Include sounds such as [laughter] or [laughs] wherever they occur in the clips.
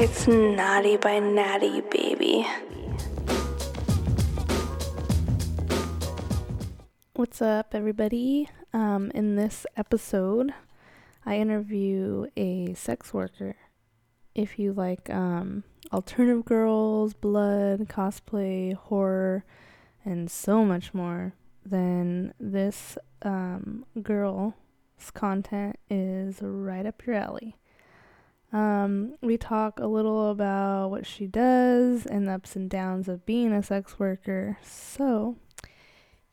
It's Naughty by Natty, baby. What's up, everybody? Um, in this episode, I interview a sex worker. If you like um, alternative girls, blood, cosplay, horror, and so much more, then this um, girl's content is right up your alley. Um, we talk a little about what she does and the ups and downs of being a sex worker. So,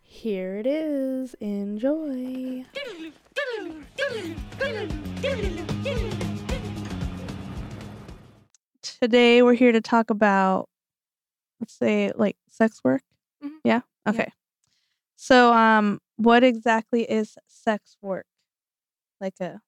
here it is. Enjoy. Today we're here to talk about let's say like sex work. Mhm. Yeah? Yeah. Okay. So um what exactly is sex work? Like a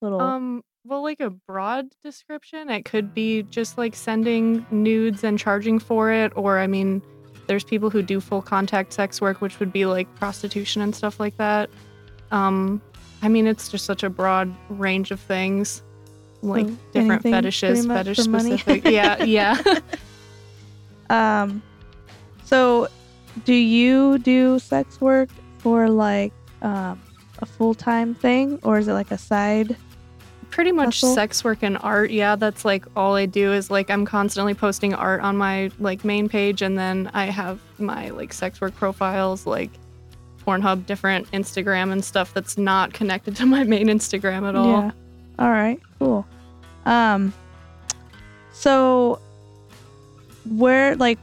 little Um, well, like a broad description, it could be just like sending nudes and charging for it, or I mean, there's people who do full contact sex work, which would be like prostitution and stuff like that. Um, I mean, it's just such a broad range of things, like So different fetishes, fetish specific. [laughs] yeah, yeah. [laughs] Um, so do you do sex work for like um, a full time thing, or is it like a side? Pretty much Hustle? sex work and art yeah that's like all i do is like i'm constantly posting art on my like main page and then i have my like sex work profiles like pornhub different instagram and stuff that's not connected to my main instagram at all Yeah. All right. Cool. Um. So, where like,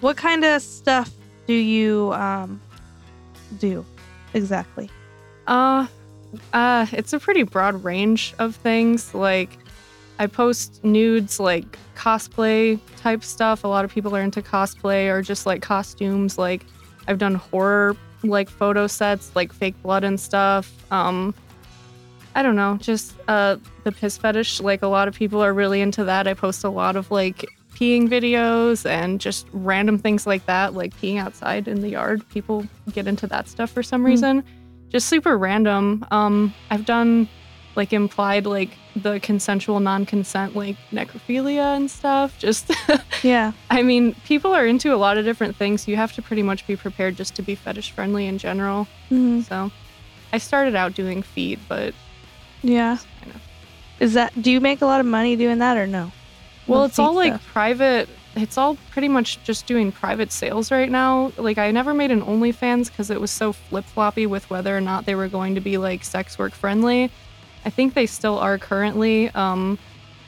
what kind of stuff do you um do exactly? Uh, uh, it's a pretty broad range of things. Like, I post nudes, like cosplay type stuff. A lot of people are into cosplay or just like costumes. Like, I've done horror like photo sets, like fake blood and stuff. Um, I don't know, just uh, the piss fetish. Like, a lot of people are really into that. I post a lot of like peeing videos and just random things like that, like peeing outside in the yard. People get into that stuff for some Hmm. reason just super random. Um, I've done like implied like the consensual non-consent like necrophilia and stuff. Just [laughs] Yeah. I mean, people are into a lot of different things. You have to pretty much be prepared just to be fetish friendly in general. hmm So I started out doing feet, but Yeah. kind of Is that? Do you make a lot of money doing that or no? Well, With it's all feet like private. It's all pretty much just doing private sales right now. Like, I never made an OnlyFans because it was so flip floppy with whether or not they were going to be like sex work friendly. I think they still are currently. Um,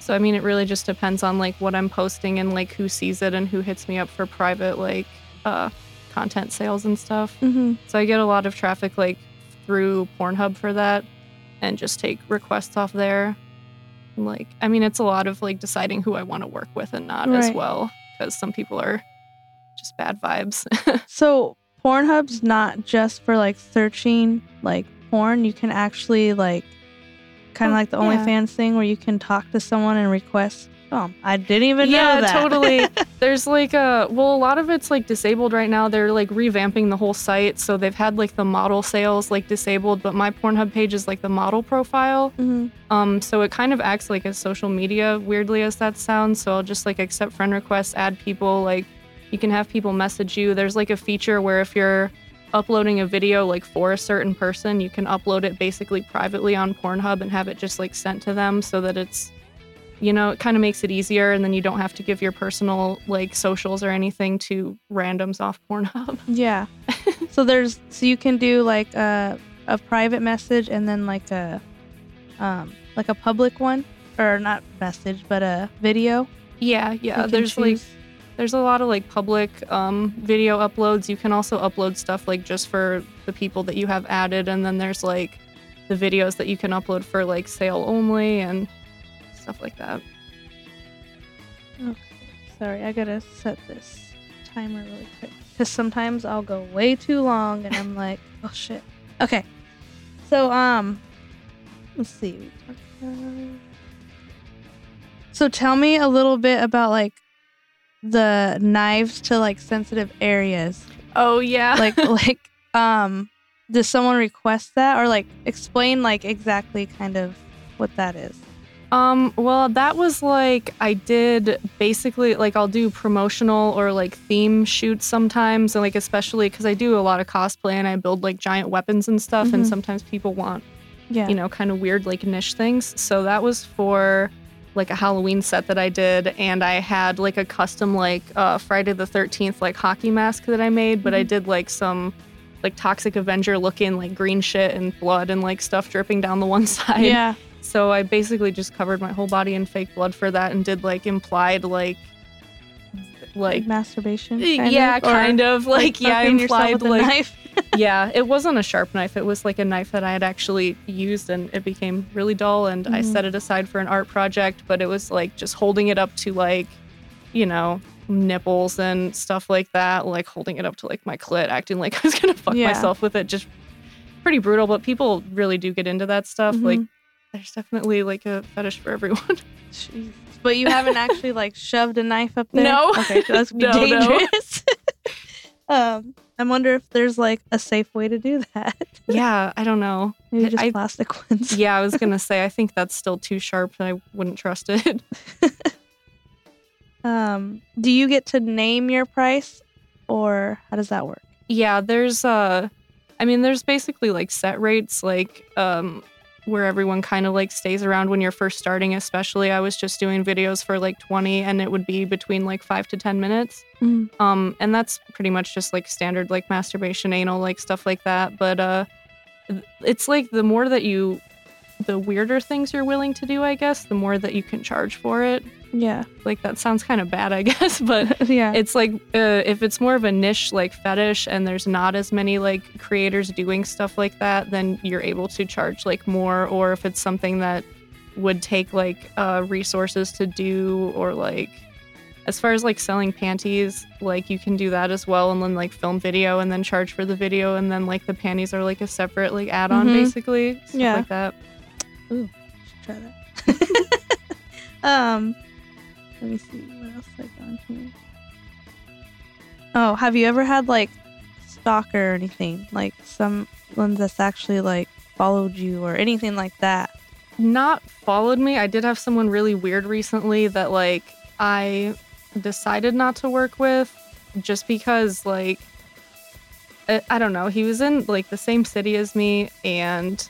so I mean, it really just depends on like what I'm posting and like who sees it and who hits me up for private like uh, content sales and stuff. Mm-hmm. So I get a lot of traffic like through Pornhub for that and just take requests off there. Like, I mean, it's a lot of like deciding who I want to work with and not as well because some people are just bad vibes. [laughs] So Pornhub's not just for like searching like porn. You can actually like kind of Oh, like the yeah. OnlyFans thing where you can talk to someone and request. Oh, I didn't even yeah, know that. Yeah, totally. [laughs] There's like a well, a lot of it's like disabled right now. They're like revamping the whole site, so they've had like the model sales like disabled, but my Pornhub page is like the model profile. Mhm. Um, so it kind of acts like a social media, weirdly as that sounds. So I'll just like accept friend requests, add people, like you can have people message you. There's like a feature where if you're uploading a video like for a certain person, you can upload it basically privately on Pornhub and have it just like sent to them so that it's you know, it kind of makes it easier and then you don't have to give your personal like socials or anything to randoms off Pornhub. [laughs] Yeah. so there's so you can do like a a private message and then like a um like a public one or not message but a video. Yeah, yeah. There's like. There's a lot of like public um, video uploads. You can also upload stuff like just for the people that you have added, and then there's like the videos that you can upload for like sale only and stuff like that. Okay, Sorry, I gotta set this timer really quick because sometimes I'll go way too long and I'm like, oh shit. Okay, so um, let's see. We talked about- So tell me a little bit about like the knives to like sensitive areas. Oh yeah, Like [laughs] like um, does someone request that or like explain like exactly kind of what that is? Um, well, that was like I did basically like I'll do promotional or like theme shoots sometimes, and like especially because I do a lot of cosplay and I build like giant weapons and stuff, and Mhm. sometimes people want Yeah. you know kind of weird like niche things. So that was for like a Halloween set that I did, and I had like a custom like uh, Friday the Thirteenth like hockey mask that I made, but I Mhm. did like some like Toxic Avenger looking like green shit and blood and like stuff dripping down the [laughs] one side. yeah. So I basically just covered my whole body in fake blood for that and did like implied like like masturbation. yeah, kind of like, yeah, implied like knife. [laughs] yeah, it wasn't a sharp knife. It was like a knife that I had actually used and it became really dull and I Mhm. set it aside for an art project, but it was like just holding it up to like, you know, nipples and stuff like that, like holding it up to like my clit, acting like [laughs] I was gonna fuck Yeah. myself with it. Just pretty brutal, but people really do get into that stuff. Like Mhm. There's definitely like a fetish for everyone. [laughs] Jeez. But you haven't actually like shoved a knife up there. No. Okay, so that's [laughs] No, no. dangerous. [laughs] um, I wonder if there's like a safe way to do that. yeah, I don't know. Maybe just I- plastic ones. Yeah, I was gonna say I think that's still too sharp and I wouldn't trust it. Um, do you get to name your price, or how does that work? yeah, there's uh I mean there's basically like set rates like um where everyone kind of like stays around when you're first starting especially I was just doing videos for like 20 and it would be between like 5 to 10 minutes. Mhm. Um and that's pretty much just like standard like masturbation anal like stuff like that but uh it's like the more that you the weirder things you're willing to do I guess the more that you can charge for it. Yeah. Like that sounds kind of bad I [laughs] guess but [laughs] yeah. it's like uh, if it's more of a niche like fetish and there's not as many like creators doing stuff like that then you're able to charge like more or if it's something that would take like uh, resources to do or like as far as like selling panties like you can do that as well and then like film video and then charge for the video and then like the panties are like a separate like add-on Mhm. basically stuff Yeah. like that Should try that. [laughs] um, let me see what else I got here. Oh, have you ever had like stalker or anything like someone that's actually like followed you or anything like that? not followed me. I did have someone really weird recently that like I decided not to work with just because like I, I don't know, he was in like the same city as me and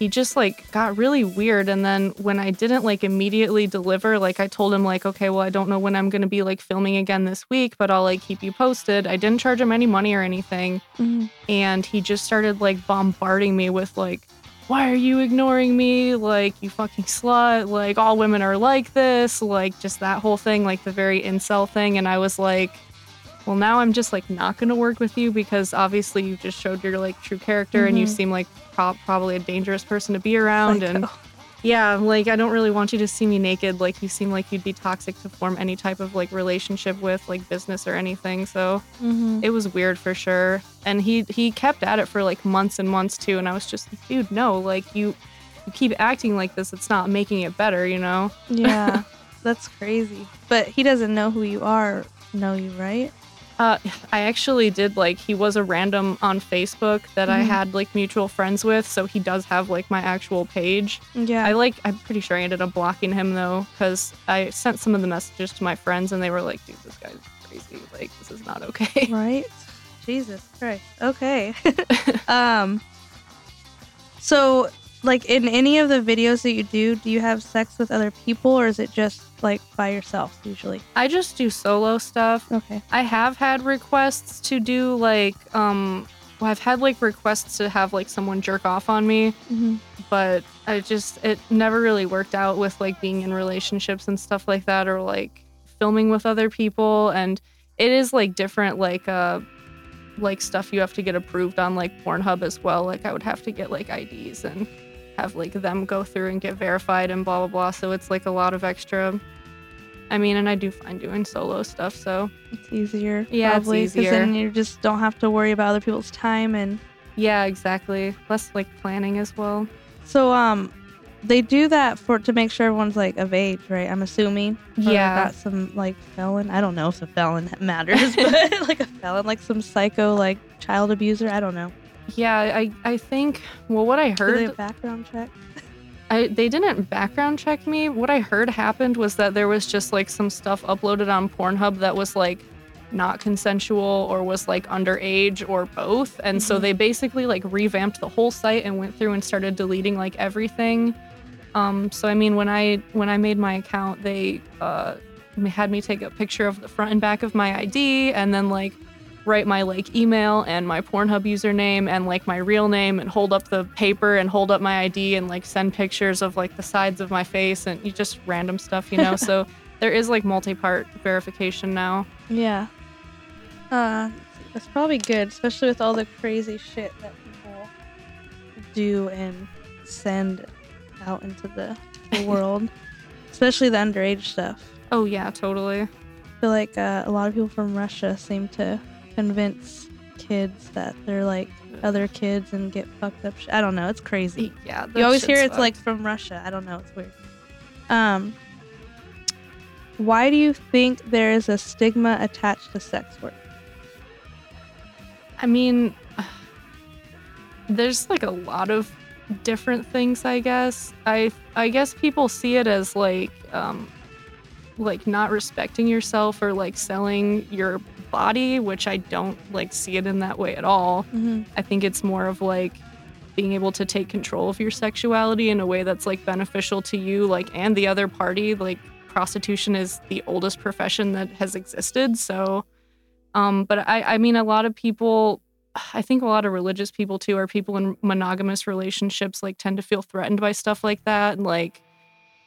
he just like got really weird and then when I didn't like immediately deliver like I told him like okay, well I don't know when I'm going to be like filming again this week, but I'll like keep you posted. I didn't charge him any money or anything mm-hmm. and he just started like bombarding me with like why are you ignoring me? Like you fucking slut. Like all women are like this. Like just that whole thing like the very incel thing and i was like well now i'm just like not gonna work with you because obviously you just showed your like true character and you Mhm. seem like pro- probably a dangerous person to be around and yeah like i don't really want you to see me naked like you seem like you'd be toxic to form any type of like relationship with like business or anything so Mhm. it was weird for sure and he he kept at it for like months and months too and i was just dude no like you you keep acting like this it's not making it better you know Yeah, [laughs] that's crazy. But he doesn't know who you are, know you, right? Uh i actually did like he was a random on facebook that i Mhm. had like mutual friends with so he does have like my actual page Yeah. i like i'm pretty sure i ended up blocking him though because i sent some of the messages to my friends and they were like dude this guy's crazy like this is not okay [laughs] right? Jesus Christ. Okay. [laughs] [laughs] um. So, like in any of the videos that you do, do you have sex with other people, or is it just like by yourself usually? i just do solo stuff Okay. I have had requests to do like um well, I've had like requests to have like someone jerk off on me, Mm-hmm. but I just it never really worked out with like being in relationships and stuff like that or like filming with other people and it is like different like uh like stuff you have to get approved on like Pornhub as well. Like I would have to get like IDs and have like them go through and get verified and blah blah blah. So it's like a lot of extra I mean, and I do find doing solo stuff, so It's easier. Yeah, it's probably, 'cause easier. then you just don't have to worry about other people's time and Yeah, exactly. Less like planning as well. so um. They do that for to make sure everyone's like of age, right? I'm assuming. Yeah. Not some like felon. I don't know if a felon [laughs] matters, [laughs] but like a felon, like some psycho, like child abuser. I don't know. Yeah, I I think well what I Do they heard background check? I they didn't background check me. What I heard happened was that there was just like some stuff uploaded on Pornhub that was like not consensual or was like underage or both. And so Mhm. they basically like revamped the whole site and went through and started deleting like everything. Um, so I mean, when I when I made my account, they uh, had me take a picture of the front and back of my ID, and then like write my like email and my Pornhub username and like my real name, and hold up the paper and hold up my ID and like send pictures of like the sides of my face and you just random stuff, you know. [laughs] so there is like multi-part verification now. Yeah. Uh, that's probably good, especially with all the crazy shit that people do and send out into the, the [laughs] world, especially the underage stuff. Oh yeah, totally. I feel like uh, a lot of people from Russia seem to convince kids that they're like other kids and get fucked up. Sh- I don't know. It's crazy. Yeah, you always hear it's like from Russia. I don't know. It's weird. Um, why do you think there is a stigma attached to sex work? I mean, there's like a lot of different things. I guess I I guess people see it as like um, like not respecting yourself or like selling your body, which I don't like see it in that way at all. Mm-hmm. I think it's more of like being able to take control of your sexuality in a way that's like beneficial to you, like and the other party. Like prostitution is the oldest profession that has existed, so. Um, but I, I mean, a lot of people, I think a lot of religious people too, or people in monogamous relationships, like tend to feel threatened by stuff like that. And like,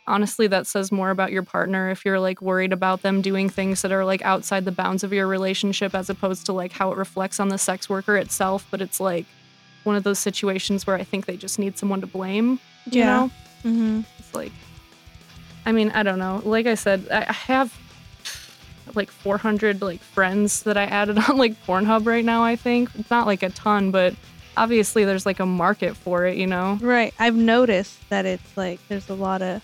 honestly, that says more about your partner if you're like worried about them doing things that are like outside the bounds of your relationship, as opposed to like how it reflects on the sex worker itself. But it's like one of those situations where I think they just need someone to blame. You Yeah. know, Mm-hmm. it's like, I mean, I don't know. Like I said, I I have like 400 like friends that I added [laughs] on like Pornhub right now. I think it's not like a ton, but obviously there's like a market for it. You know? Right. I've noticed that it's like there's a lot of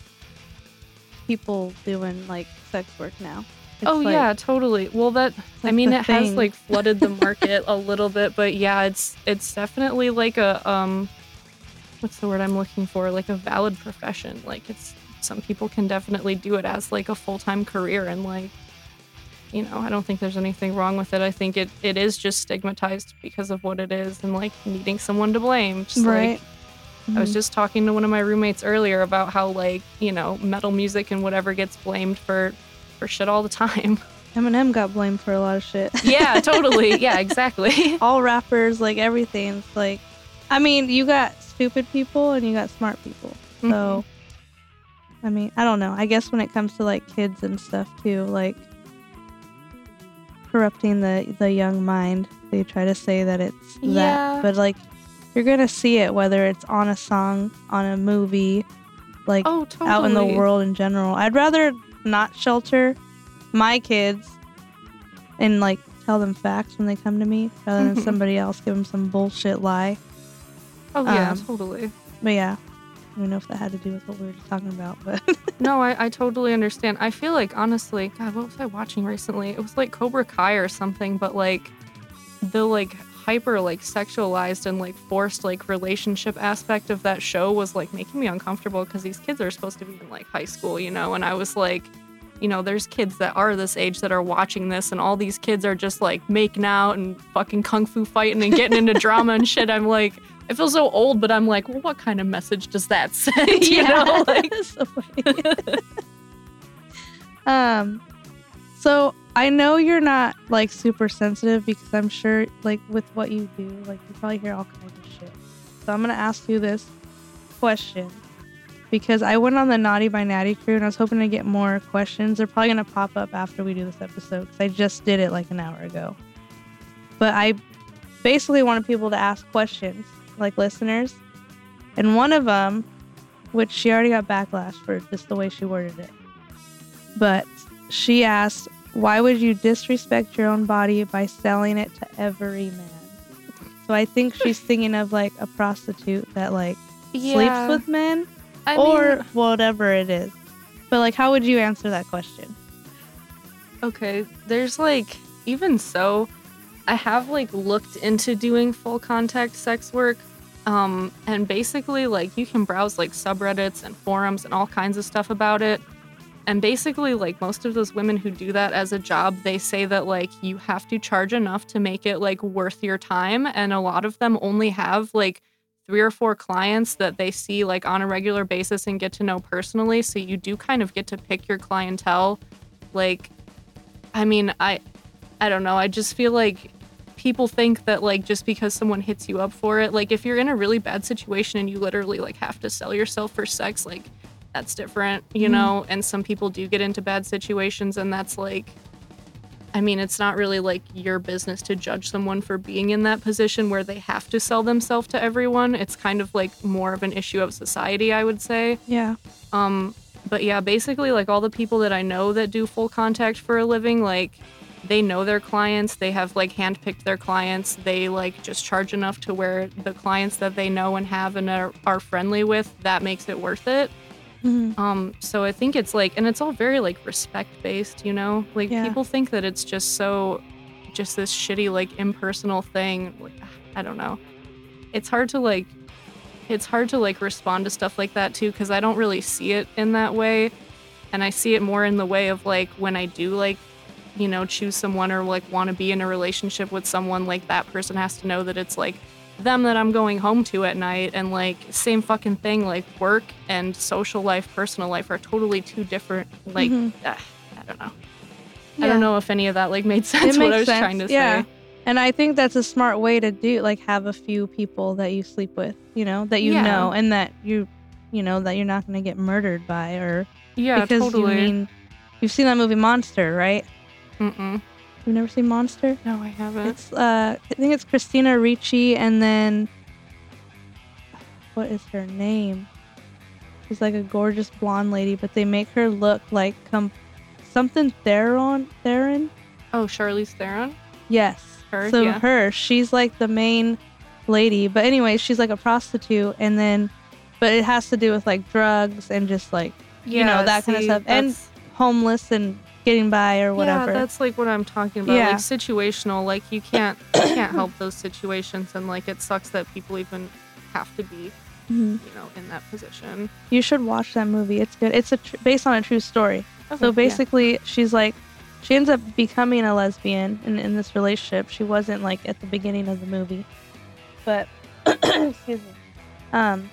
people doing like sex work now. It's oh like- yeah, totally. Well, that I mean, it has like flooded the [laughs] market a little bit, but yeah, it's it's definitely like a um, what's the word I'm looking for? Like a valid profession. Like it's some people can definitely do it as like a full time career, and like, you know, I don't think there's anything wrong with it. I think it it is just stigmatized because of what it is, and like needing someone to blame. Just Right. like I was Mhm. just talking to one of my roommates earlier about how like you know metal music and whatever gets blamed for for shit all the time. [laughs] Eminem got blamed for a lot of shit. yeah, [laughs] totally. Yeah, exactly. [laughs] All rappers, like everything. It's like, I mean, you got stupid people and you got smart people. Mm-hmm. So, I mean, I don't know. I guess when it comes to like kids and stuff too, like corrupting the the young mind, they try to say that it's Yeah. that, but like you're gonna see it whether it's on a song, on a movie, like oh, totally. out in the world in general. I'd rather not shelter my kids and like tell them facts when they come to me rather than Mhm. somebody else give them some bullshit lie. Oh yeah, um, totally. But yeah, I don't know if that had to do with what we were just talking about, but [laughs] No, I, I totally understand. I feel like honestly, God, what was I watching recently? It was like Cobra Kai or something, but like the like hyper like sexualized and like forced like relationship aspect of that show was like making me uncomfortable because these kids are supposed to be in like high school, you know, and I was like you know, there's kids that are this age that are watching this, and all these kids are just like making out and fucking kung fu fighting and getting into drama and shit. I'm like, I feel so old, but I'm like, well, what kind of message does that [laughs] send? You know, [laughs] like, so [laughs] um, so I know you're not like super sensitive because I'm sure like with what you do, like you probably hear all kinds of shit. So I'm gonna ask you this question because I went on the Naughty by Natty crew and I was hoping to get more questions. They're probably gonna pop up after we do this episode because I just did it like an hour ago. But I basically wanted people to ask questions, like listeners, and one of them which she already got backlash for just the way she worded it. But she asked, Why would you disrespect your own body by selling it to every man? So I think she's [laughs] thinking of like a prostitute that like sleeps with men I or mean, whatever it is. But like, how would you answer that question? okay, there's like, even so, I have like looked into doing full contact sex work. Um, and basically, like, you can browse like subreddits and forums and all kinds of stuff about it. And basically, like, most of those women who do that as a job, they say that, like, you have to charge enough to make it, like, worth your time. And a lot of them only have, like, three or four clients that they see, like, on a regular basis and get to know personally. So you do kind of get to pick your clientele. Like, I mean, I, I don't know. I just feel like people think that like just because someone hits you up for it like if you're in a really bad situation and you literally like have to sell yourself for sex like that's different you Mhm. know and some people do get into bad situations and that's like i mean it's not really like your business to judge someone for being in that position where they have to sell themselves to everyone it's kind of like more of an issue of society i would say Yeah. um, but yeah, basically, like all the people that I know that do full contact for a living, like they know their clients. They have like handpicked their clients. They like just charge enough to where the clients that they know and have and are, are friendly with, that makes it worth it. Mhm. Um, so I think it's like, and it's all very like respect based, you know? Like Yeah. people think that it's just so, just this shitty, like impersonal thing. Like, I don't know. It's hard to like, it's hard to like respond to stuff like that too, because I don't really see it in that way. And I see it more in the way of like when I do like, you know, choose someone or like want to be in a relationship with someone, like that person has to know that it's like them that I'm going home to at night and like same fucking thing like work and social life personal life are totally two different like Mhm. ah, I don't know. I don't know if any of that like made [laughs] sense what I was sense, trying to yeah. say. And I think that's a smart way to do like have a few people that you sleep with, you know, that you Yeah. know and that you you know that you're not going to get murdered by or Yeah, because totally. you mean you've seen that movie Monster, right? Mm-mm. You've never seen Monster? No, I haven't. It's uh I think it's Christina Ricci and then what is her name? She's like a gorgeous blonde lady, but they make her look like com- something Theron Theron? oh, Charlize Theron? Yes. Her, so yeah. her, she's like the main lady. But anyway, she's like a prostitute and then but it has to do with like drugs and just like you know, that kind of stuff. And homeless and getting by or whatever. Yeah, that's like what I'm talking about. Yeah. Like situational. Like you can't [coughs] you can't help those situations and like it sucks that people even have to be, Mhm. you know, in that position. You should watch that movie. It's good. It's a tr- based on a true story. Okay, So yeah. basically, she's like, she ends up becoming a lesbian in, in this relationship. She wasn't like at the beginning of the movie, but [coughs] excuse me. Um,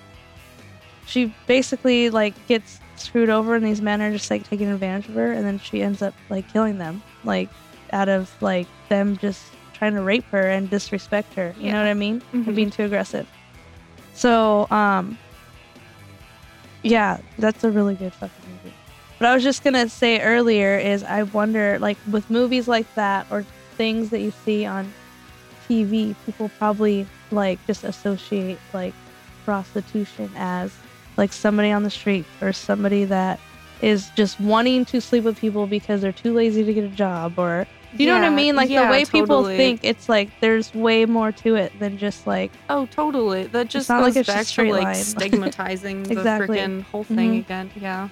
she basically like gets screwed over, and these men are just like taking advantage of her, and then she ends up like killing them, like out of like them just trying to rape her and disrespect her. You know what I mean? Mhm. And being too aggressive. So, um, yeah, that's a really good fucking movie. But I was just gonna say earlier is I wonder like with movies like that or things that you see on TV, people probably like just associate like prostitution as like somebody on the street or somebody that is just wanting to sleep with people because they're too lazy to get a job or you know what I mean? Like yeah, the way people think it's like there's way more to it than just like Oh, totally. That just not like it's back to like [laughs] stigmatizing the Exactly. freaking whole thing Mhm. again. Yeah.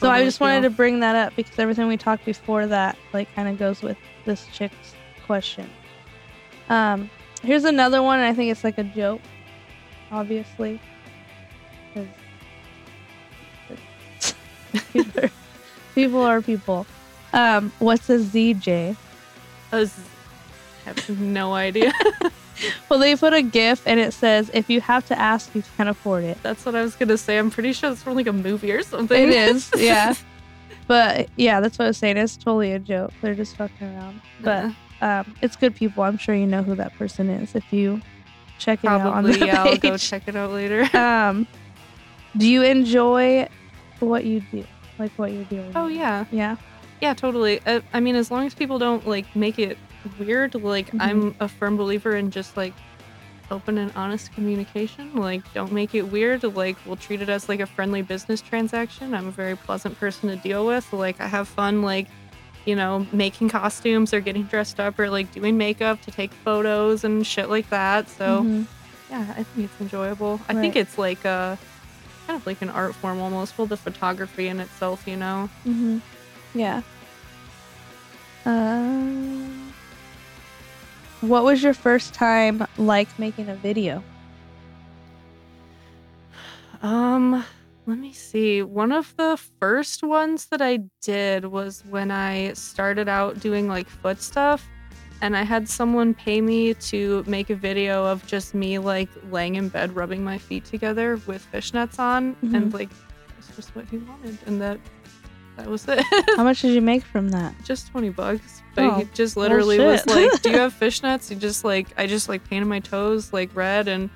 So I Totally just wanted to bring that up because everything we talked before that like kind of goes with this chick's question. Um, here's another one. And I think it's like a joke, obviously. [laughs] people, are, people. Um, what's a ZJ? I have no idea. [laughs] Well, they put a GIF and it says, "If you have to ask, you can't afford it." That's what I was gonna say. I'm pretty sure it's from like a movie or something. It is, [laughs] yeah. But yeah, that's what I was saying. It's totally a joke. They're just fucking around. But um, it's good people. I'm sure you know who that person is if you check it out on Probably, the yeah. I'll go check it out later. um, do you enjoy what you do? Like what you're doing? Oh yeah, Yeah. yeah, totally. Uh, I mean, as long as people don't like make it weird, like Mhm. I'm a firm believer in just like open and honest communication. Like, don't make it weird. Like, we'll treat it as like a friendly business transaction. I'm a very pleasant person to deal with. Like, I have fun. Like. You know, making costumes or getting dressed up or like doing makeup to take photos and shit like that. So, Mhm. Yeah, I think it's enjoyable. I think it's like a kind of like an art form almost. Well, the photography in itself, you know. Mhm. Yeah. Um, what was your first time like making a video? Um, let me see. One of the first ones that I did was when I started out doing like foot stuff. And I had someone pay me to make a video of just me like laying in bed rubbing my feet together with fishnets on. And Mhm. like that's just what he wanted. And that that was it. How much did you [laughs] make from that? just 20 bucks. But Oh, he just literally was like, Do you have [laughs] fishnets? He just like I just like painted my toes like red and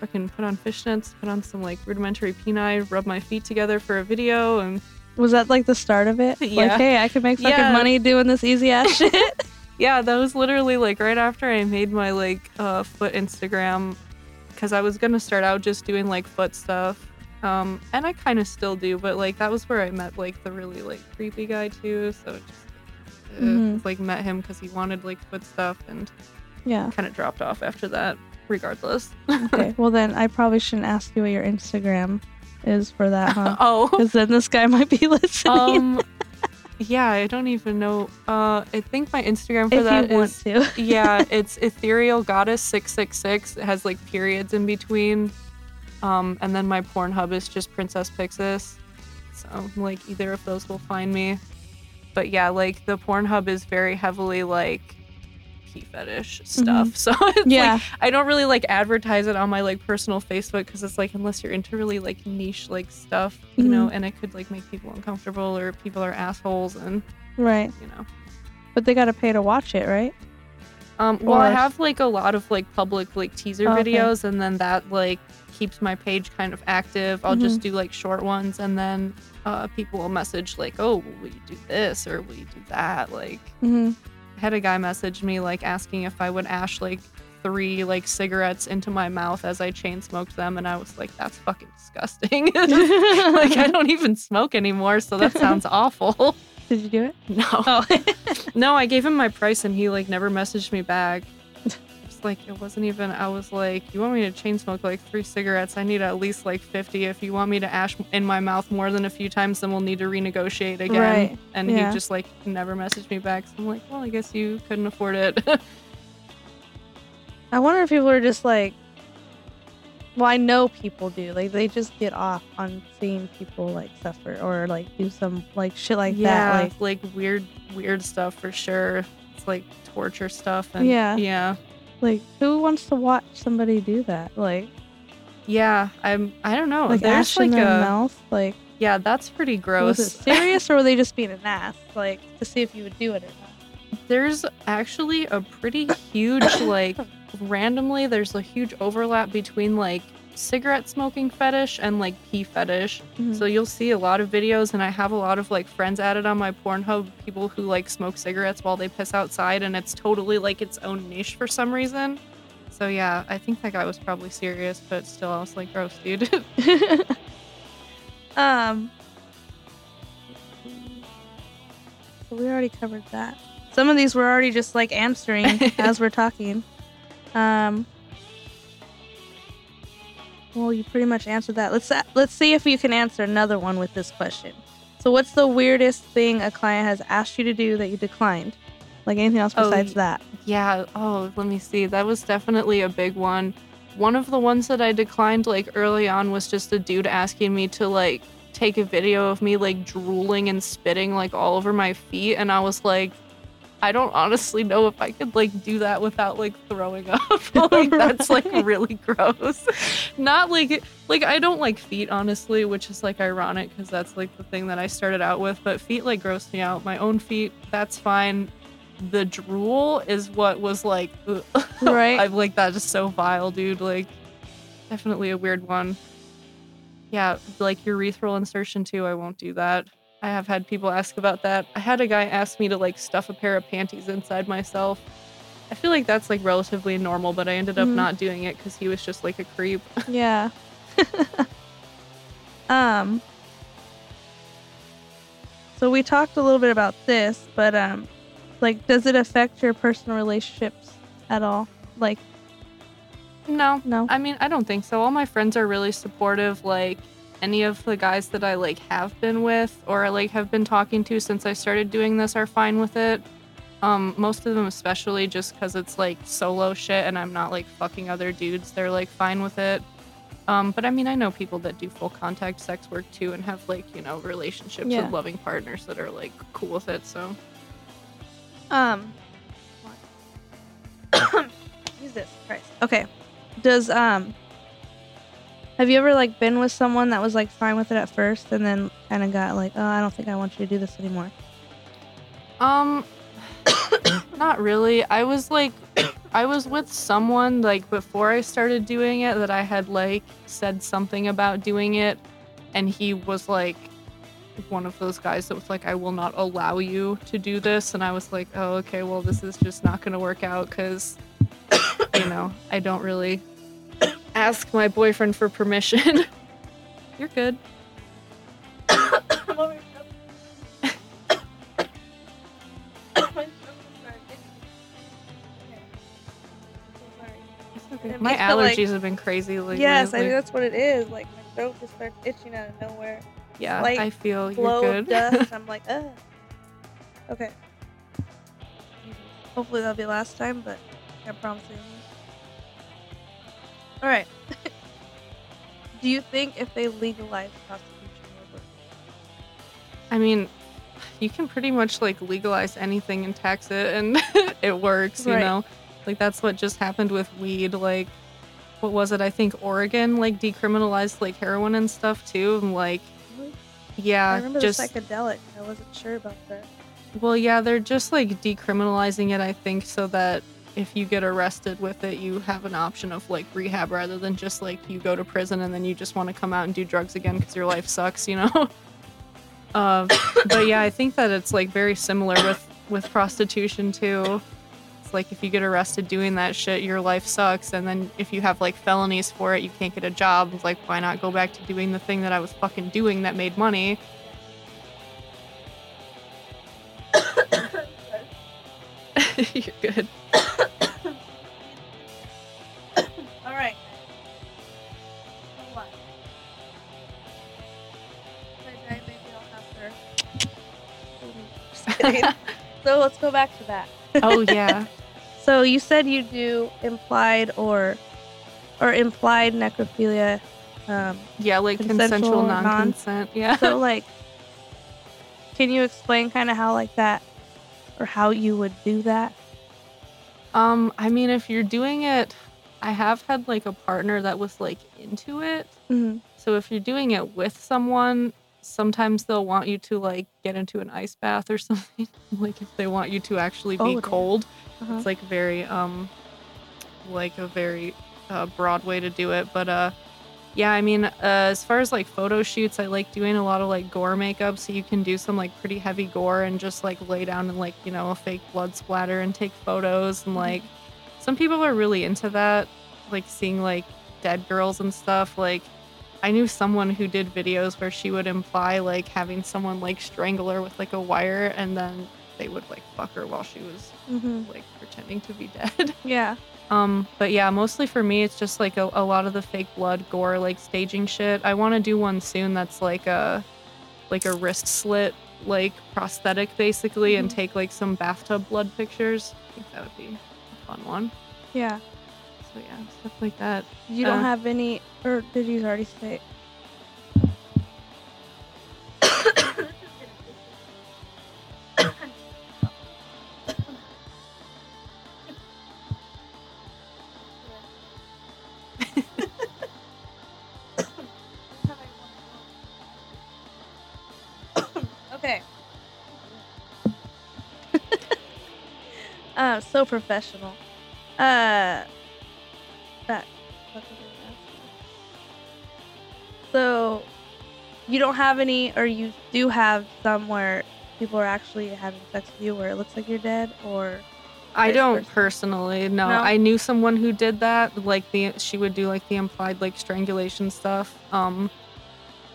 fucking put on fishnets, put on some like rudimentary peni, rub my feet together for a video and Was that like the start of it? Like, hey, I can make fucking Yeah. money doing this easy ass [laughs] shit. Yeah, that was literally like right after I made my like uh foot Instagram because I was gonna start out just doing like foot stuff. Um, and I kind of still do, but like that was where I met like the really like creepy guy too. So it just uh, Mhm. like met him because he wanted like foot stuff and yeah. kind of dropped off after that. Regardless. Okay. [laughs] Well, then I probably shouldn't ask you what your Instagram is for that, huh? [laughs] oh. Because then this guy might be [laughs] listening. Um. Yeah, I don't even know. Uh, I think my Instagram for if that you want to. [laughs] yeah, it's ethereal goddess six six six. It has like periods in between. Um, and then my Pornhub is just Princess Pyxis. So like either of those will find me. But yeah, like the Pornhub is very heavily like pee fetish stuff. [laughs] So it's Yeah. like I don't really like advertise it on my like personal Facebook because it's like unless you're into really like niche like stuff, you know, and it could like make people uncomfortable or people are assholes and Right. you know. But they got to pay to watch it, right? Um, well, I have like a lot of like public like teaser Oh, okay. videos, and then that like keeps my page kind of active. I'll just Mm-hmm. do like short ones, and then uh, people will message like, "Oh, will you do this or will you do that?" Like, Mm-hmm. Had a guy message me like asking if I would ash like three like cigarettes into my mouth as I chain smoked them, and I was like, "That's fucking disgusting." [laughs] like I don't even smoke anymore, so that sounds [laughs] awful. Did you do it? No. Oh. [laughs] No, I gave him my price and he like never messaged me back. Like it wasn't even I was like, You want me to chain smoke like three cigarettes? I need at least like fifty. If you want me to ash in my mouth more than a few times, then we'll need to renegotiate again. Right, And yeah. he just like never messaged me back. So I'm like, Well, I guess you couldn't afford it. [laughs] I wonder if people are just like, well, I know people do. Like, they just get off on seeing people like suffer or like do some like shit like yeah, that. Like, like weird weird stuff for sure. It's like torture stuff and Yeah. Yeah. Like who wants to watch somebody do that? Like, Yeah. I'm I don't know. like There's like a mouth. Like, yeah, that's pretty gross. was it [laughs] serious or were they just being an ass? Like, to see if you would do it or not? there's actually a pretty huge like [coughs] randomly there's a huge overlap between like cigarette smoking fetish and like pee fetish Mhm. so you'll see a lot of videos and i have a lot of like friends added on my pornhub people who like smoke cigarettes while they piss outside and it's totally like its own niche for some reason so yeah i think that guy was probably serious but still i was like gross dude [laughs] um. So we already covered that. Some of these we're already just like answering [laughs] as we're talking. Um. Well, you pretty much answered that. Let's uh, let's see if you can answer another one with this question. So, what's the weirdest thing a client has asked you to do that you declined? Like anything else Oh, besides that? Yeah. Oh, let me see. That was definitely a big one. One of the ones that I declined like early on was just a dude asking me to like take a video of me like drooling and spitting like all over my feet and I was like I don't honestly know if I could like do that without like throwing up. [laughs] [laughs] like that's like really gross. Not like like I don't like feet honestly, which is like ironic cuz that's like the thing that I started out with, but feet like gross me out. My own feet, that's fine the drool is what was like ugh. [laughs] Right. I'm like that is so vile, dude. Like definitely a weird one. Yeah, like your urethral insertion too. I won't do that. I have had people ask about that. I had a guy ask me to like stuff a pair of panties inside myself. I feel like that's like relatively normal, but I ended up Mhm. not doing it because he was just like a creep. [laughs] Yeah. [laughs] um. So we talked a little bit about this, but um, like, does it affect your personal relationships at all? Like, No, no. I mean, I don't think so. All my friends are really supportive. Like any of the guys that I like have been with or like have been talking to since I started doing this are fine with it. Um, most of them, especially just because it's like solo shit and I'm not like fucking other dudes, they're like fine with it. Um, but I mean, I know people that do full contact sex work too and have like, you know, relationships Yeah. with loving partners that are like cool with it. So, Um. [coughs] [coughs] Jesus Christ. Okay. Does um. Have you ever like been with someone that was like fine with it at first and then kind of got like, oh, I don't think I want you to do this anymore? um, [coughs] not really. I was like, [coughs] I was with someone like before I started doing it that I had like said something about doing it, and he was like one of those guys that was like, I will not allow you to do this. And I was like, oh, okay, well, this is just not going to work out because, [coughs] you know, I don't really ask my boyfriend for permission. [laughs] You're good. My makes it, like- allergies have been crazy lately. Yes, I think that's what it is. Like my throat just starts itching out of nowhere. yeah, slight I feel you're good. dust. [laughs] I'm like, ugh. Okay. Hopefully that'll be last time, but I can't promise you. All right. [laughs] Do you think if they legalize prostitution, it would work? I mean, you can pretty much like legalize anything and tax it, and it works. You Right. know, like that's what just happened with weed. Like, what was it? I think Oregon like decriminalized like heroin and stuff too. And like, yeah, I remember just the psychedelic. I wasn't sure about that. well, yeah, they're just like decriminalizing it. I think so that if you get arrested with it, you have an option of like rehab rather than just like you go to prison and then you just want to come out and do drugs again because your life sucks. You know. [laughs] Uh, but yeah, I think that it's like very similar with with prostitution too. It's like if you get arrested doing that shit, your life sucks, and then if you have like felonies for it, you can't get a job. Like why not go back to doing the thing that I was fucking doing that made money? [laughs] You're good. [coughs] All right. Hold on. If I die, maybe I'll have her. So let's go back to that. Oh [laughs] yeah. So you said you do implied or or implied necrophilia. Um, Yeah, like Consensual, consensual, non- non-consent. Yeah. so [laughs] like, can you explain kind of how like that, or how you would do that? Um, I mean, if you're doing it, I have had like a partner that was like into it. Mm-hmm. So if you're doing it with someone, sometimes they'll want you to like get into an ice bath or [laughs] something. like if they want you to actually be Oh, cold. Uh-huh. It's like very um like a very uh, broad way to do it, but uh yeah, I mean, uh, as far as like photo shoots, I like doing a lot of like gore makeup, so you can do some like pretty heavy gore and just like lay down and like you know a fake blood splatter and take photos and like some people are really into that, like seeing like dead girls and stuff. Like I knew someone who did videos where she would imply like having someone like strangle her with like a wire and then they would like fuck her while she was Mm-hmm. like pretending to be [laughs] dead. Yeah. Um, but yeah, mostly for me, it's just like a, a lot of the fake blood gore, like staging shit. I want to do one soon that's like a like a wrist slit, like prosthetic basically, and Mhm. take like some bathtub blood pictures. I think that would be a fun one. Yeah. So yeah, stuff like that. You don't Uh, have any, or did you already say? So professional. Uh, that. what was I gonna ask you? So, you don't have any, or you do have some where people are actually having sex with you where it looks like you're dead, or I don't versa. personally. No, No? I knew someone who did that. Like the she would do like the implied like strangulation stuff. Um,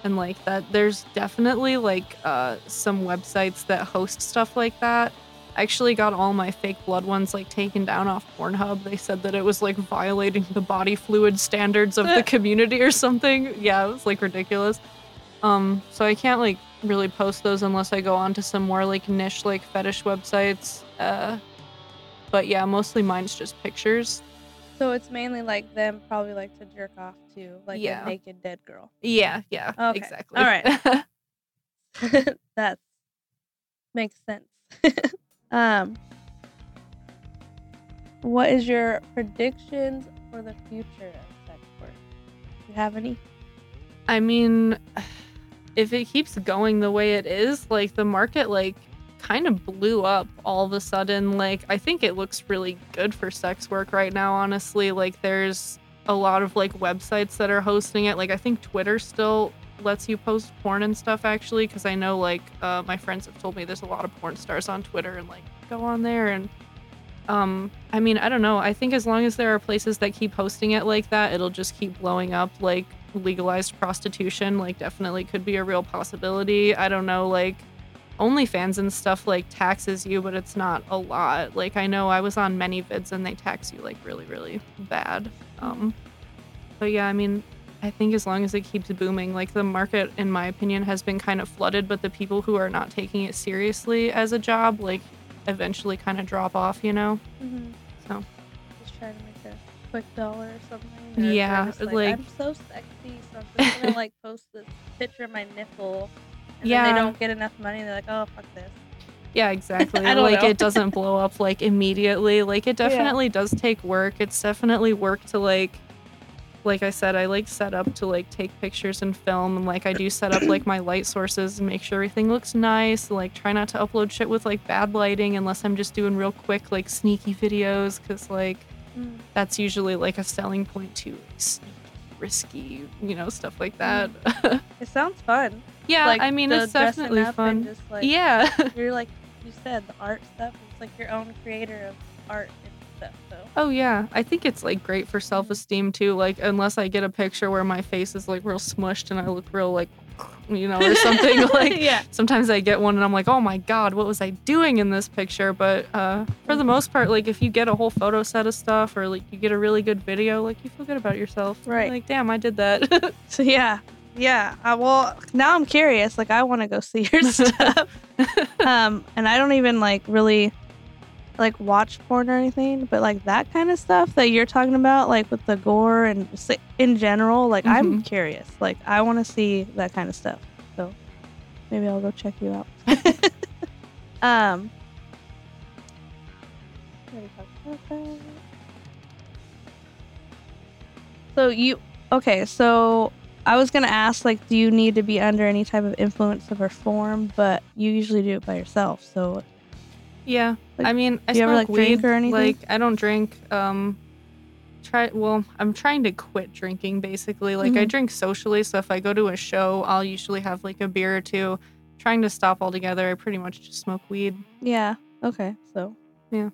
and like that. There's definitely like uh some websites that host stuff like that. I actually got all my fake blood ones like taken down off Pornhub. They said that it was like violating the body fluid standards of the [laughs] community or something. Yeah, it was like ridiculous. Um, so I can't like really post those unless I go on to some more like niche like fetish websites. Uh, but yeah, mostly mine's just pictures. So it's mainly like them probably like to jerk off to like Yeah. a naked dead girl. Yeah, yeah, Okay. exactly. All right. [laughs] [laughs] that makes sense. Um, what is your predictions for the future of sex work? Do you have any? I mean, if it keeps going the way it is, like the market like kind of blew up all of a sudden. Like I think it looks really good for sex work right now, honestly. Like there's a lot of like websites that are hosting it. Like I think Twitter still lets you post porn and stuff actually because I know like uh, my friends have told me there's a lot of porn stars on Twitter and like go on there and um I mean I don't know. I think as long as there are places that keep hosting it like that it'll just keep blowing up like legalized prostitution like definitely could be a real possibility. I don't know like OnlyFans and stuff like taxes you but it's not a lot. Like I know I was on ManyVids and they tax you like really really bad. Um but yeah I mean I think as long as it keeps booming, like the market, in my opinion, has been kind of flooded, but the people who are not taking it seriously as a job, like, eventually kind of drop off, you know? Mm-hmm. So. just trying to make a quick dollar or something. or Yeah, just like, like- I'm so sexy, so I'm just gonna like post this picture of my nipple. And Yeah. then they don't get enough money. They're like, oh fuck this. Yeah, exactly. [laughs] I don't like, it doesn't blow up, like, immediately. Like, it definitely does take work. It's definitely work to, like, like I said, I like set up to like take pictures and film and like I do set up like my light sources and make sure everything looks nice. Like try not to upload shit with like bad lighting unless I'm just doing real quick like sneaky videos because like Mm. that's usually like a selling point to sneaky, risky, you know, stuff like that. [laughs] It sounds fun. yeah, like I mean it's definitely fun. Just like yeah. [laughs] you're like you said, the art stuff. It's like your own creator of art stuff. So Oh yeah, I think it's like great for self-esteem too. Like unless I get a picture where my face is like real smushed and I look real like [sniffs] you know or something [laughs] like yeah. sometimes I get one and I'm like, "Oh my god, what was I doing in this picture?" But uh for the most part like if you get a whole photo set of stuff or like you get a really good video, like you feel good about yourself. Right. Like, "Damn, I did that." [laughs] So yeah, yeah. Uh, well, now I'm curious. Like, I want to go see your [laughs] stuff. um, and I don't even like really like watch porn or anything, but like that kind of stuff that you're talking about, like with the gore and just like, in general, like I'm curious. Like, I want to see that kind of stuff. So maybe I'll go check you out. [laughs] um. already talked about that. So you okay? So I was gonna ask, like, do you need to be under any type of influence to perform? But you usually do it by yourself. So yeah. Like, I mean, I do you ever, smoke like, drink weed. or anything? Like I don't drink um try well, I'm trying to quit drinking basically. Like I Mhm. drink socially, so if I go to a show, I'll usually have like a beer or two. Trying to stop altogether, I pretty much just smoke weed. yeah, okay. So Yeah.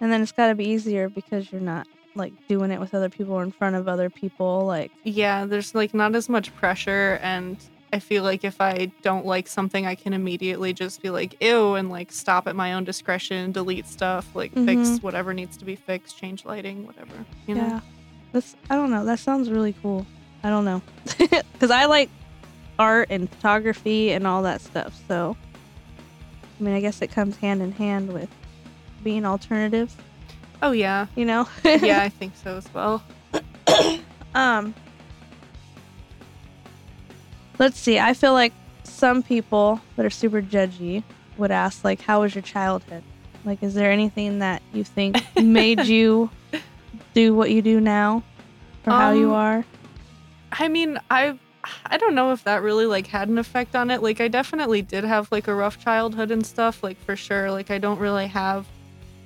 and then it's got to be easier because you're not like doing it with other people or in front of other people. Like Yeah, there's like not as much pressure and I feel like if I don't like something, I can immediately just be like, ew, and like stop at my own discretion, delete stuff, like fix Mhm. whatever needs to be fixed, change lighting, whatever. You know? yeah, that's I don't know. That sounds really cool. I don't know [laughs] because I like art and photography and all that stuff. So I mean, I guess it comes hand in hand with being alternative. Oh yeah. You know? Yeah, [laughs] I think so as well. [coughs] Um, let's see. I feel like some people that are super judgy would ask, like, "How was your childhood? Like, is there anything that you think [laughs] made you do what you do now, or how you Um, are?" I mean, I I don't know if that really like had an effect on it. Like I definitely did have like a rough childhood and stuff, like for sure. Like I don't really have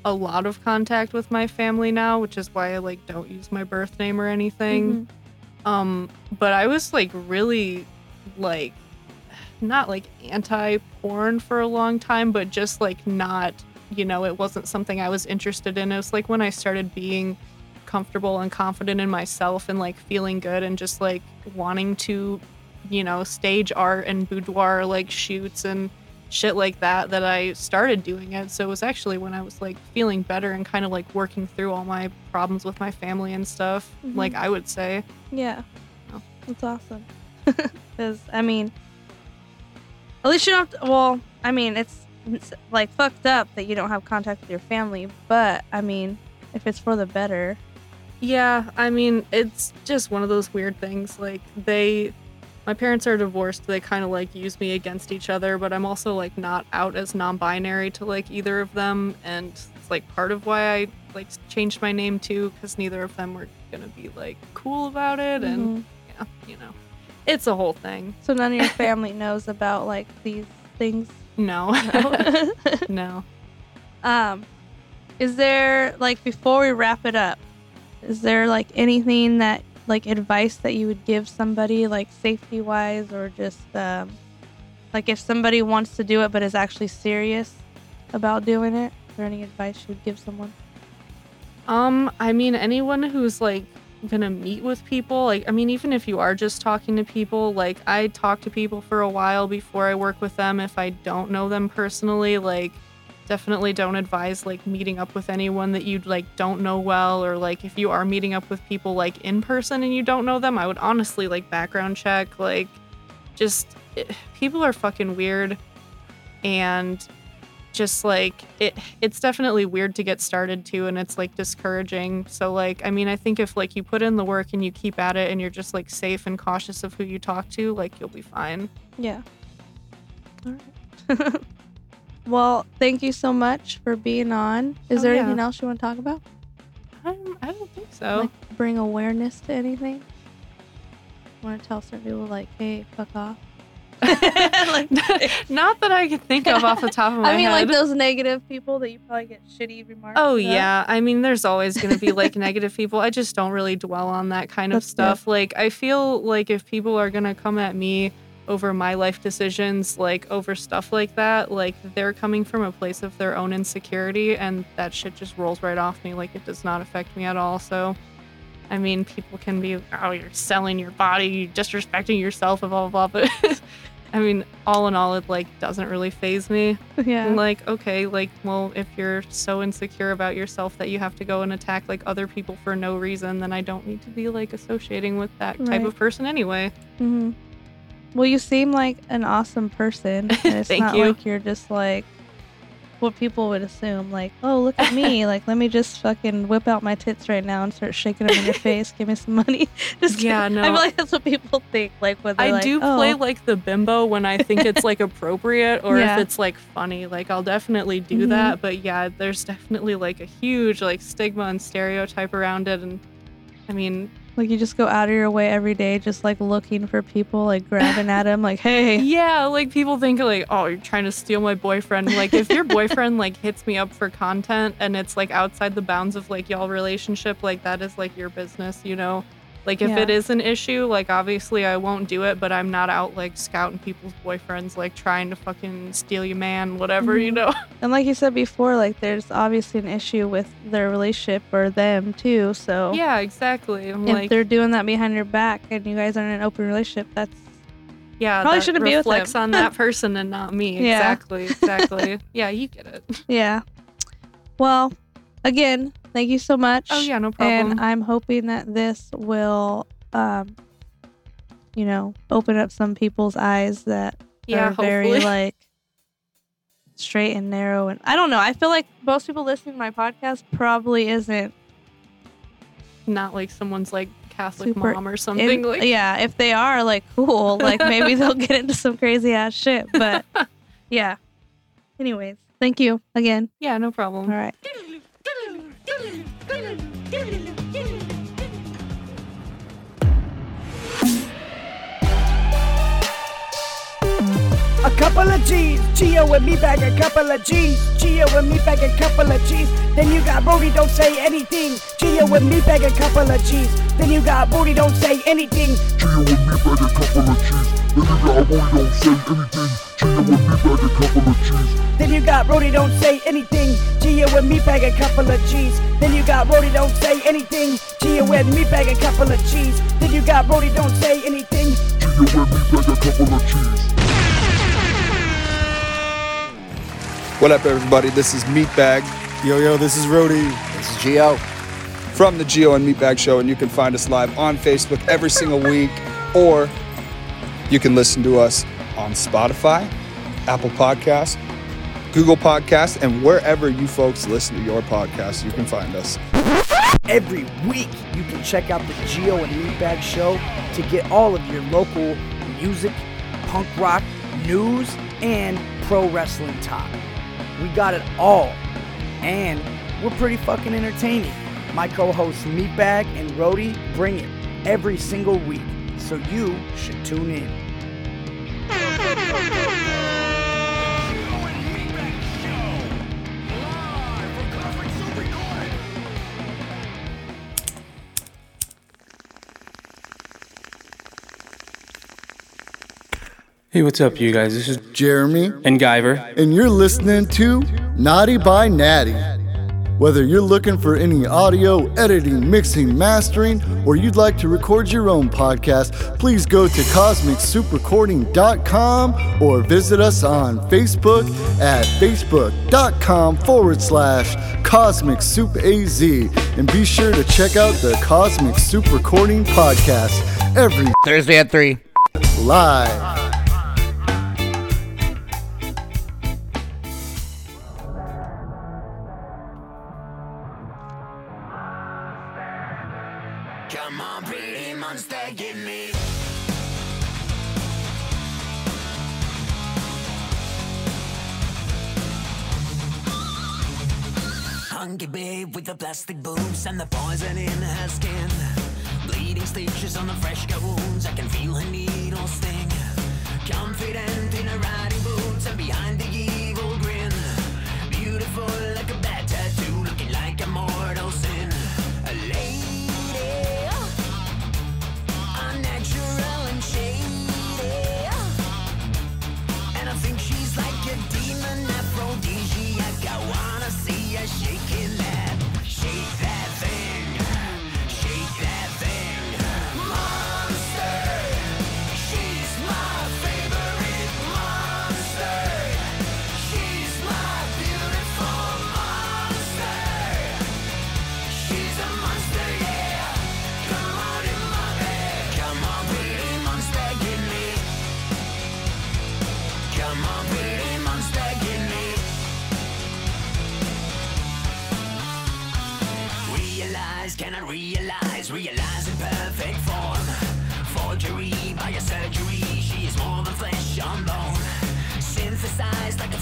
a lot of contact with my family now, which is why I like don't use my birth name or anything. Um but I was like really like not like anti porn for a long time, but just like not, you know, it wasn't something I was interested in. It was like when I started being comfortable and confident in myself and like feeling good and just like wanting to, you know, stage art and boudoir like shoots and shit like that that I started doing it. So it was actually when I was like feeling better and kind of like working through all my problems with my family and stuff, Mhm. like I would say. Yeah, Oh. that's awesome. [laughs] Because I mean, at least you don't. Have to, well, I mean, it's, it's like fucked up that you don't have contact with your family, but I mean, if it's for the better, Yeah, I mean, it's just one of those weird things. Like, they, my parents are divorced. They kind of like use me against each other, but I'm also like not out as non binary to like either of them. And it's like part of why I like changed my name too, because neither of them were gonna be like cool about it. And Mhm. yeah, you know, it's a whole thing. So none of your [laughs] family knows about like these things. No, No? [laughs] no. um, is there like before we wrap it up? Is there like anything that like advice that you would give somebody like safety wise or just um, like if somebody wants to do it but is actually serious about doing it? Is there any advice you would give someone? Um, I mean, anyone who's like gonna meet with people, like, I mean, even if you are just talking to people, like, I talk to people for a while before I work with them if I don't know them personally. Like, definitely don't advise like meeting up with anyone that you like don't know well, or like if you are meeting up with people like in person and you don't know them, I would honestly like background check. Like, just it, people are fucking weird, and just like it it's definitely weird to get started too and it's like discouraging so like i mean i think if like you put in the work and you keep at it and you're just like safe and cautious of who you talk to like you'll be fine Yeah. All right. [laughs] well, thank you so much for being on. Is Oh, there yeah. anything else you want to talk about? um, i don't think so Like bring awareness to anything? Want to tell certain people like, hey, fuck off? [laughs] like, [laughs] not that i can think of off the top of [laughs] my head. I mean, head like those negative people that you probably get shitty remarks. Oh about. yeah, I mean, there's always going to be like negative people. I just don't really dwell on that kind of That's good. stuff. Like, I feel like if people are going to come at me over my life decisions, like over stuff like that, like they're coming from a place of their own insecurity, and that shit just rolls right off me. Like, it does not affect me at all. So, I mean, people can be, oh, you're selling your body, you're disrespecting yourself, and blah blah blah. But [laughs] I mean, all in all, it like doesn't really phase me. Yeah. And, like okay like well if you're so insecure about yourself that you have to go and attack like other people for no reason then i don't need to be like associating with that type of person anyway hmm Well, you seem like an awesome person. [laughs] It's Thank not you. like you're just like what people would assume. Like, oh, look at me. [laughs] like, let me just fucking whip out my tits right now and start shaking them in your [laughs] face. Give me some money. [laughs] just kidding. Yeah, I feel like that's what people think. Like, when i like, do oh, play like the bimbo when i think it's like appropriate or Yeah. if it's like funny like i'll definitely do Mhm. that but yeah there's definitely like a huge like stigma and stereotype around it and i mean like you just go out of your way every day, just like looking for people, like grabbing at them, like, hey, [laughs] Yeah, like people think like, oh, you're trying to steal my boyfriend. Like if your boyfriend like hits me up for content and it's like outside the bounds of like y'all relationship, like that is like your business, you know? Like if Yeah. it is an issue, like obviously I won't do it, but I'm not out like scouting people's boyfriends, like trying to fucking steal your man, whatever, you Mhm. know? [laughs] And like you said before, like there's obviously an issue with their relationship or them too. So yeah, exactly. I'm if like, they're doing that behind your back and you guys are in an open relationship, that's yeah, probably that shouldn't be with reflects them. on that [laughs] person and not me. Yeah. Exactly, exactly. [laughs] yeah, you get it. yeah. Well, again, thank you so much. Oh yeah, no problem. And I'm hoping that this will, um, you know, open up some people's eyes that yeah, are very [laughs] like straight and narrow. And I don't know. I feel like most people listening to my podcast probably isn't not like someone's like Catholic Super mom or in- something. like yeah, if they are like cool, [laughs] like maybe they'll get into some crazy ass shit. But [laughs] yeah. Anyways, thank you again. yeah, no problem. right. A couple of G's, Gio with me bag a couple of G's, Gio with me bag a couple of G's. Then you got Brody, don't say anything. Gio with me bag a couple of G's. Then you got Booty, don't say anything. Chia with me bag a couple of cheese. Then you got boy don't say anything. Chia with me bag a couple of cheese. Then you got Brody, don't say anything. Gio with me bag a couple of G's. Then you got Brody, don't say anything. Gio with me bag a couple of G's. Then you got Brody, don't say anything. Chia with me bag a couple of cheese. What up, everybody? This is Meatbag Yo, yo, this is Rody. This is Gio. from the Gio and Meatbag Show, and you can find us live on Facebook every single week, or you can listen to us on Spotify, Apple Podcasts, Google Podcasts, and wherever you folks listen to your podcasts, you can find us. Every week, you can check out the Gio and Meatbag Show to get all of your local music, punk rock, news, and pro wrestling talk. We got it all. And we're pretty fucking entertaining. My co hosts Meatbag and Rody bring it every single week, so you should tune in. Hey, what's up, you guys? This is Jeremy, and Guyver. and you're listening to Naughty by Natty. Whether you're looking for any audio, editing, mixing, mastering, or you'd like to record your own podcast, please go to CosmicSoup.Recording.com or visit us on Facebook at Facebook.com forward slash Cosmic Soup AZ. And be sure to check out the Cosmic Soup Recording Podcast every Thursday at 3. live. Plastic boobs and the poison in her skin. Bleeding stitches on the fresh wounds, I can feel her needle sting. Confident in her riding realize, realize in perfect form. Forgery by a surgery, she is more than flesh on bone. Synthesized like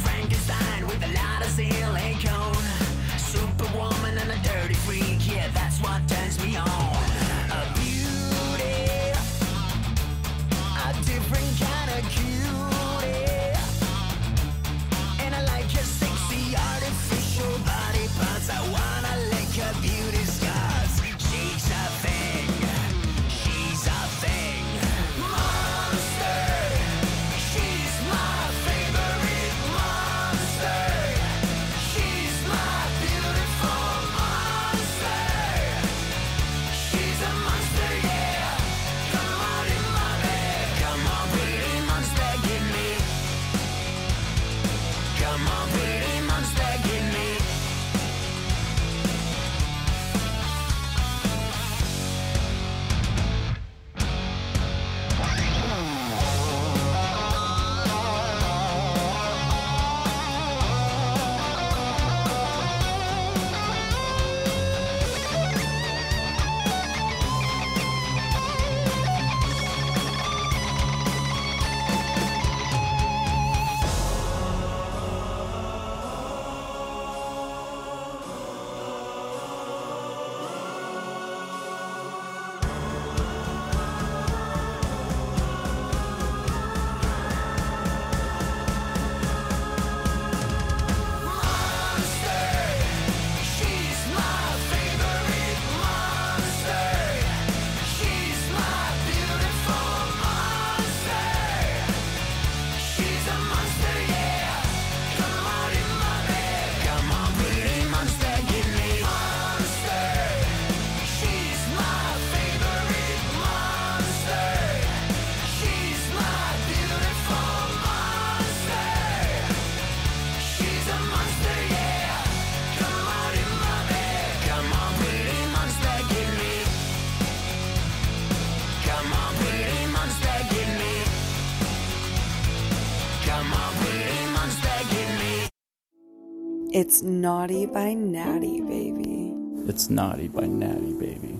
It's Naughty by Natty, baby. It's Naughty by Natty Baby.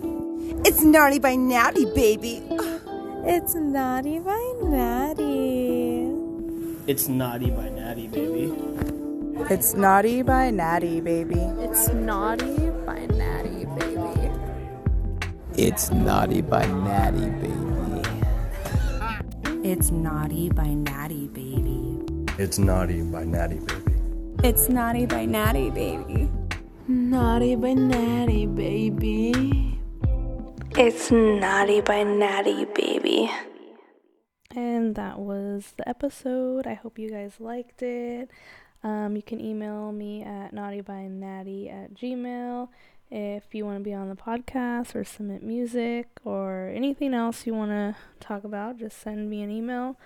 It's Gnarly by Natty, baby. It's Naughty by Natty. It's Naughty by Natty, baby. It's Naughty by Natty, baby. It's Naughty by Natty, baby. It's Naughty by Natty, baby. It's Naughty by Natty, baby. It's Naughty by Natty, baby. It's Naughty by Natty, baby. Naughty by Natty, baby. It's Naughty by Natty, baby. And that was the episode. I hope you guys liked it. Um, you can email me at naughtybynatty at gmail if you want to be on the podcast or submit music or anything else you want to talk about. Just send me an email.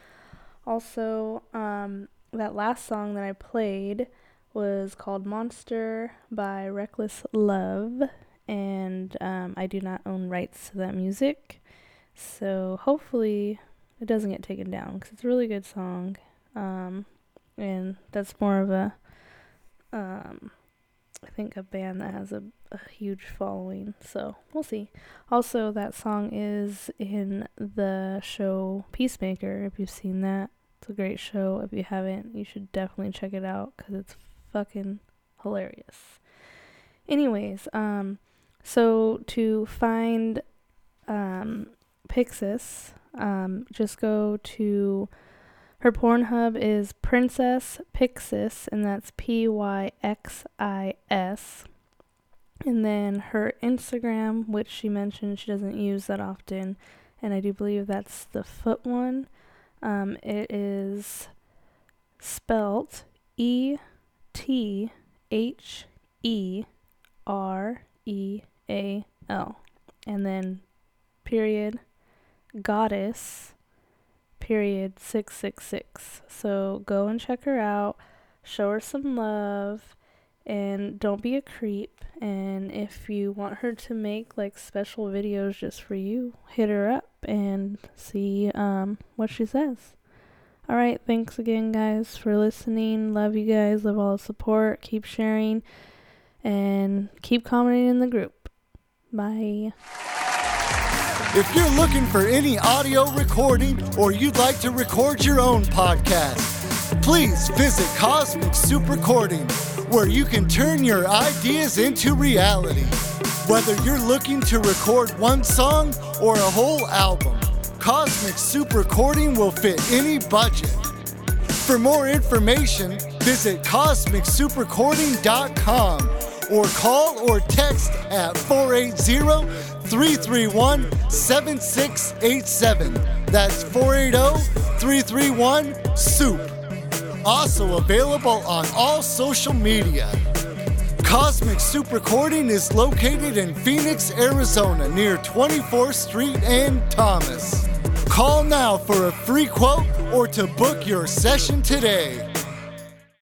Also, um, that last song that I played was called Monster by Reckless Love, and um, I do not own rights to that music. So hopefully it doesn't get taken down because it's a really good song. Um, and that's more of a, um, I think a band that has a, a huge following. So we'll see. Also, that song is in the show Peacemaker. If you've seen that, it's a great show. If you haven't, you should definitely check it out because it's fucking hilarious. Anyways, um, so to find um, Pyxis, um, just go to her Pornhub is Princess Pyxis, and that's P Y X I S. And then her Instagram, which she mentioned she doesn't use that often, and I do believe that's the foot one. Um, it is spelt E T H E R E A L. And then period goddess period 666. So go and check her out, show her some love, and don't be a creep. And if you want her to make like special videos just for you, hit her up and see um, what she says. All right, thanks again, guys, for listening. Love you guys. Love all the support. Keep sharing and keep commenting in the group. Bye. If you're looking for any audio recording or you'd like to record your own podcast, please visit Cosmic Soup Recording, where you can turn your ideas into reality. Whether you're looking to record one song or a whole album, Cosmic Soup Recording will fit any budget. For more information, visit CosmicSoupreCording.com or call or text at 480 331 7687. That's 480 331 SOUP. Also available on all social media. Cosmic Soup Recording is located in Phoenix, Arizona, near 24th Street and Thomas. Call now for a free quote or to book your session today.